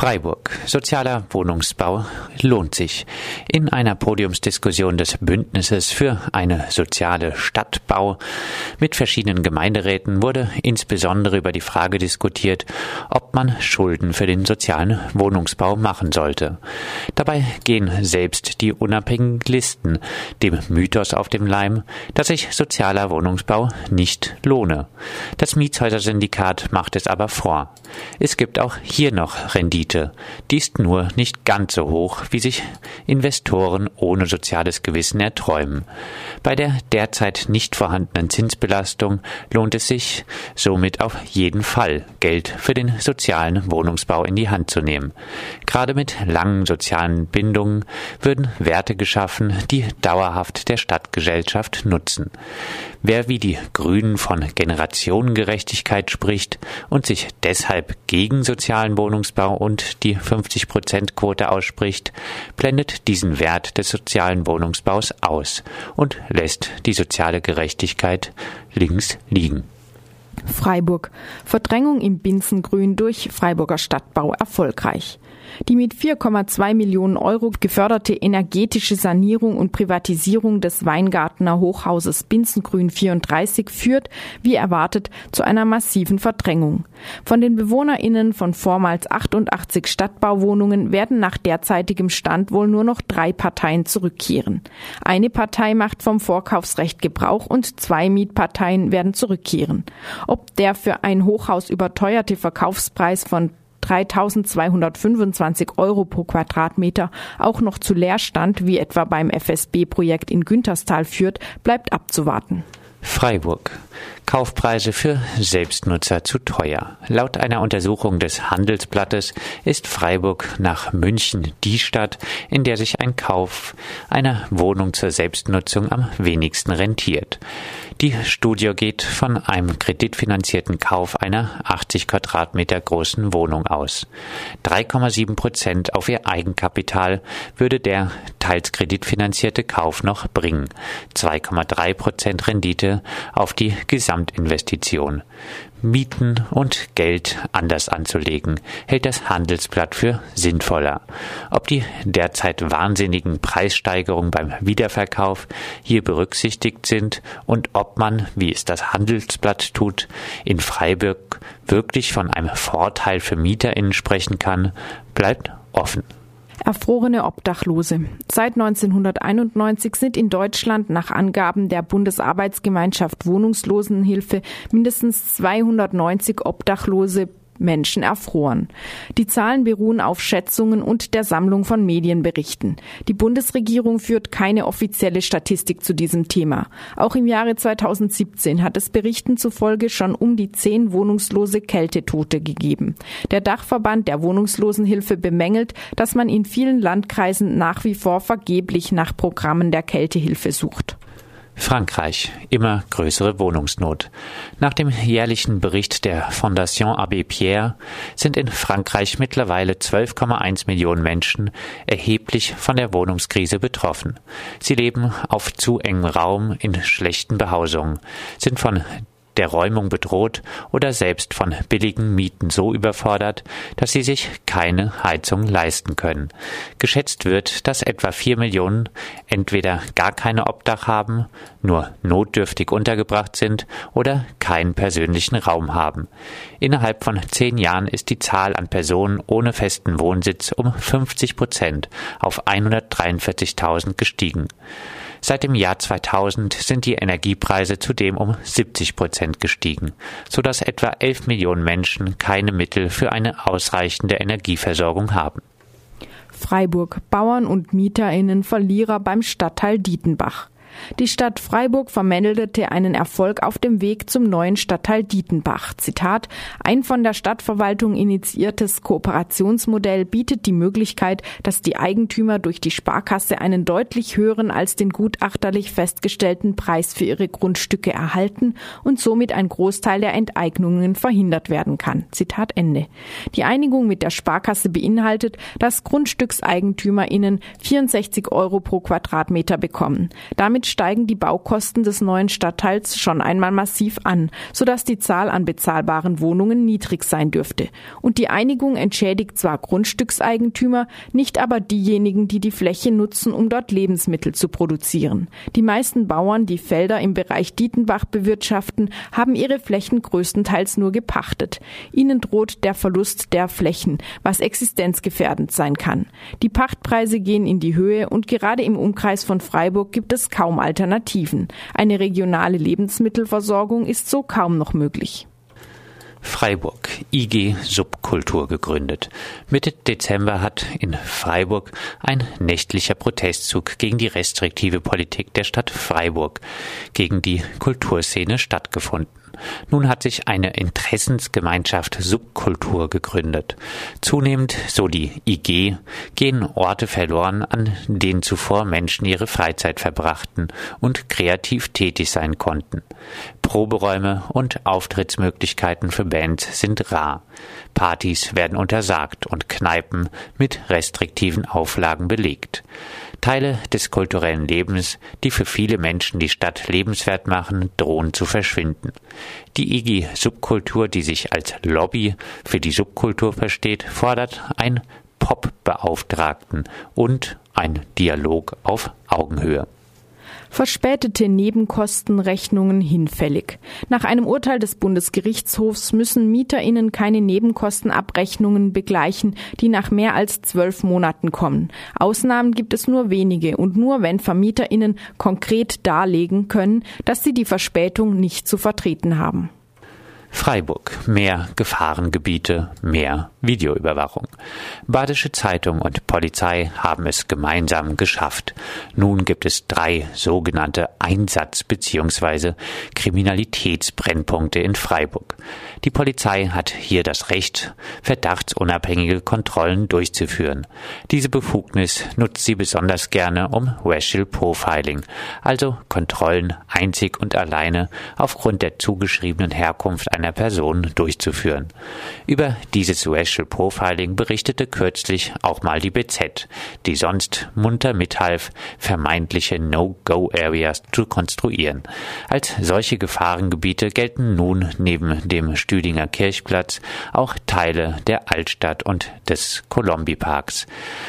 Freiburg. Sozialer Wohnungsbau lohnt sich. In einer Podiumsdiskussion des Bündnisses für eine soziale Stadtbau mit verschiedenen Gemeinderäten wurde insbesondere über die Frage diskutiert, ob man Schulden für den sozialen Wohnungsbau machen sollte. Dabei gehen selbst die unabhängigen Listen dem Mythos auf dem Leim, dass sich sozialer Wohnungsbau nicht lohne. Das Mietshäuser-Syndikat macht es aber vor. Es gibt auch hier noch Rendite. Die ist nur nicht ganz so hoch, wie sich Investoren ohne soziales Gewissen erträumen. Bei der derzeit nicht vorhandenen Zinsbelastung lohnt es sich somit auf jeden Fall, Geld für den sozialen Wohnungsbau in die Hand zu nehmen. Gerade mit langen sozialen Bindungen würden Werte geschaffen, die dauerhaft der Stadtgesellschaft nutzen. Wer wie die Grünen von Generationengerechtigkeit spricht und sich deshalb gegen sozialen Wohnungsbau und die 50-Prozent-Quote ausspricht, blendet diesen Wert des sozialen Wohnungsbaus aus und lässt die soziale Gerechtigkeit links liegen. Freiburg. Verdrängung im Binsengrün durch Freiburger Stadtbau erfolgreich. Die mit 4,2 Millionen Euro geförderte energetische Sanierung und Privatisierung des Weingartener Hochhauses Binsengrün 34 führt, wie erwartet, zu einer massiven Verdrängung. Von den BewohnerInnen von vormals 88 Stadtbauwohnungen werden nach derzeitigem Stand wohl nur noch drei Parteien zurückkehren. Eine Partei macht vom Vorkaufsrecht Gebrauch und zwei Mietparteien werden zurückkehren. Ob der für ein Hochhaus überteuerte Verkaufspreis von 3225 Euro pro Quadratmeter auch noch zu Leerstand, wie etwa beim FSB-Projekt in Günterstal führt, bleibt abzuwarten. Freiburg. Kaufpreise für Selbstnutzer zu teuer. Laut einer Untersuchung des Handelsblattes ist Freiburg nach München die Stadt, in der sich ein Kauf einer Wohnung zur Selbstnutzung am wenigsten rentiert. Die Studie geht von einem kreditfinanzierten Kauf einer 80 Quadratmeter großen Wohnung aus. 3,7 Prozent auf ihr Eigenkapital würde der teils kreditfinanzierte Kauf noch bringen. 2,3 Prozent Rendite auf die Gesamtinvestition. Mieten und Geld anders anzulegen, hält das Handelsblatt für sinnvoller. Ob die derzeit wahnsinnigen Preissteigerungen beim Wiederverkauf hier berücksichtigt sind und ob man, wie es das Handelsblatt tut, in Freiburg wirklich von einem Vorteil für MieterInnen sprechen kann, bleibt offen. Erfrorene Obdachlose. Seit 1991 sind in Deutschland nach Angaben der Bundesarbeitsgemeinschaft Wohnungslosenhilfe mindestens 290 Obdachlose Menschen erfroren. Die Zahlen beruhen auf Schätzungen und der Sammlung von Medienberichten. Die Bundesregierung führt keine offizielle Statistik zu diesem Thema. Auch im Jahre 2017 hat es Berichten zufolge schon um die zehn wohnungslose Kältetote gegeben. Der Dachverband der Wohnungslosenhilfe bemängelt, dass man in vielen Landkreisen nach wie vor vergeblich nach Programmen der Kältehilfe sucht. Frankreich. Immer größere Wohnungsnot. Nach dem jährlichen Bericht der Fondation Abbé Pierre sind in Frankreich mittlerweile 12,1 Millionen Menschen erheblich von der Wohnungskrise betroffen. Sie leben auf zu engem Raum in schlechten Behausungen, sind von der Räumung bedroht oder selbst von billigen Mieten so überfordert, dass sie sich keine Heizung leisten können. Geschätzt wird, dass etwa vier Millionen entweder gar keine Obdach haben, nur notdürftig untergebracht sind oder keinen persönlichen Raum haben. Innerhalb von zehn Jahren ist die Zahl an Personen ohne festen Wohnsitz um 50 Prozent auf 143.000 gestiegen. Seit dem Jahr 2000 sind die Energiepreise zudem um 70 Prozent gestiegen, sodass etwa 11 Millionen Menschen keine Mittel für eine ausreichende Energieversorgung haben. Freiburg. Bauern und MieterInnen Verlierer beim Stadtteil Dietenbach. Die Stadt Freiburg vermeldete einen Erfolg auf dem Weg zum neuen Stadtteil Dietenbach. Zitat, ein von der Stadtverwaltung initiiertes Kooperationsmodell bietet die Möglichkeit, dass die Eigentümer durch die Sparkasse einen deutlich höheren als den gutachterlich festgestellten Preis für ihre Grundstücke erhalten und somit ein Großteil der Enteignungen verhindert werden kann. Zitat Ende. Die Einigung mit der Sparkasse beinhaltet, dass GrundstückseigentümerInnen 64 Euro pro Quadratmeter bekommen. Damit Damit steigen die Baukosten des neuen Stadtteils schon einmal massiv an, sodass die Zahl an bezahlbaren Wohnungen niedrig sein dürfte. Und die Einigung entschädigt zwar Grundstückseigentümer, nicht aber diejenigen, die die Fläche nutzen, um dort Lebensmittel zu produzieren. Die meisten Bauern, die Felder im Bereich Dietenbach bewirtschaften, haben ihre Flächen größtenteils nur gepachtet. Ihnen droht der Verlust der Flächen, was existenzgefährdend sein kann. Die Pachtpreise gehen in die Höhe und gerade im Umkreis von Freiburg gibt es kaum Alternativen. Eine regionale Lebensmittelversorgung ist so kaum noch möglich. Freiburg, IG Subkultur gegründet. Mitte Dezember hat in Freiburg ein nächtlicher Protestzug gegen die restriktive Politik der Stadt Freiburg, gegen die Kulturszene stattgefunden. Nun hat sich eine Interessensgemeinschaft Subkultur gegründet. Zunehmend, so die IG, gehen Orte verloren, an denen zuvor Menschen ihre Freizeit verbrachten und kreativ tätig sein konnten. Proberäume und Auftrittsmöglichkeiten für Bands sind rar. Partys werden untersagt und Kneipen mit restriktiven Auflagen belegt. Teile des kulturellen Lebens, die für viele Menschen die Stadt lebenswert machen, drohen zu verschwinden. Die IGI-Subkultur, die sich als Lobby für die Subkultur versteht, fordert ein Pop-Beauftragten und ein Dialog auf Augenhöhe verspätete Nebenkostenrechnungen hinfällig. Nach einem Urteil des Bundesgerichtshofs müssen MieterInnen keine Nebenkostenabrechnungen begleichen, die nach mehr als zwölf Monaten kommen. Ausnahmen gibt es nur wenige und nur wenn VermieterInnen konkret darlegen können, dass sie die Verspätung nicht zu vertreten haben. Freiburg. Mehr Gefahrengebiete, mehr Videoüberwachung. Badische Zeitung und Polizei haben es gemeinsam geschafft. Nun gibt es drei sogenannte Einsatz- bzw. Kriminalitätsbrennpunkte in Freiburg. Die Polizei hat hier das Recht, verdachtsunabhängige Kontrollen durchzuführen. Diese Befugnis nutzt sie besonders gerne um Racial Profiling, also Kontrollen einzig und alleine aufgrund der zugeschriebenen Herkunft einer Person durchzuführen. Über dieses Racial Profiling berichtete kürzlich auch mal die BZ, die sonst munter mithalf, vermeintliche No-Go-Areas zu konstruieren. Als solche Gefahrengebiete gelten nun neben dem Stüdinger Kirchplatz auch Teile der Altstadt und des Kolombi-Parks.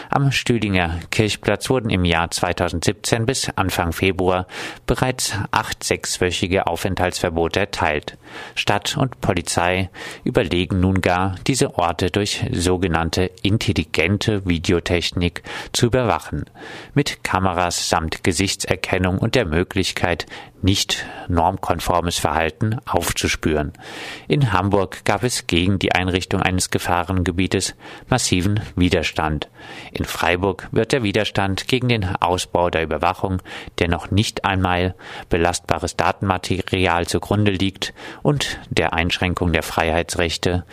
Am Stüdinger Kirchplatz wurden im Jahr 2017 bis Anfang Februar bereits acht sechswöchige Aufenthaltsverbote erteilt. Stadt und Polizei überlegen nun gar, diese Orte durch sogenannte intelligente Videotechnik zu überwachen, mit Kameras samt Gesichtserkennung und der Möglichkeit, nicht normkonformes Verhalten aufzuspüren. In Hamburg gab es gegen die Einrichtung eines Gefahrengebietes massiven Widerstand. In Freiburg wird der Widerstand gegen den Ausbau der Überwachung, der noch nicht einmal belastbares Datenmaterial zugrunde liegt, und der Einschränkung der Freiheitsrechte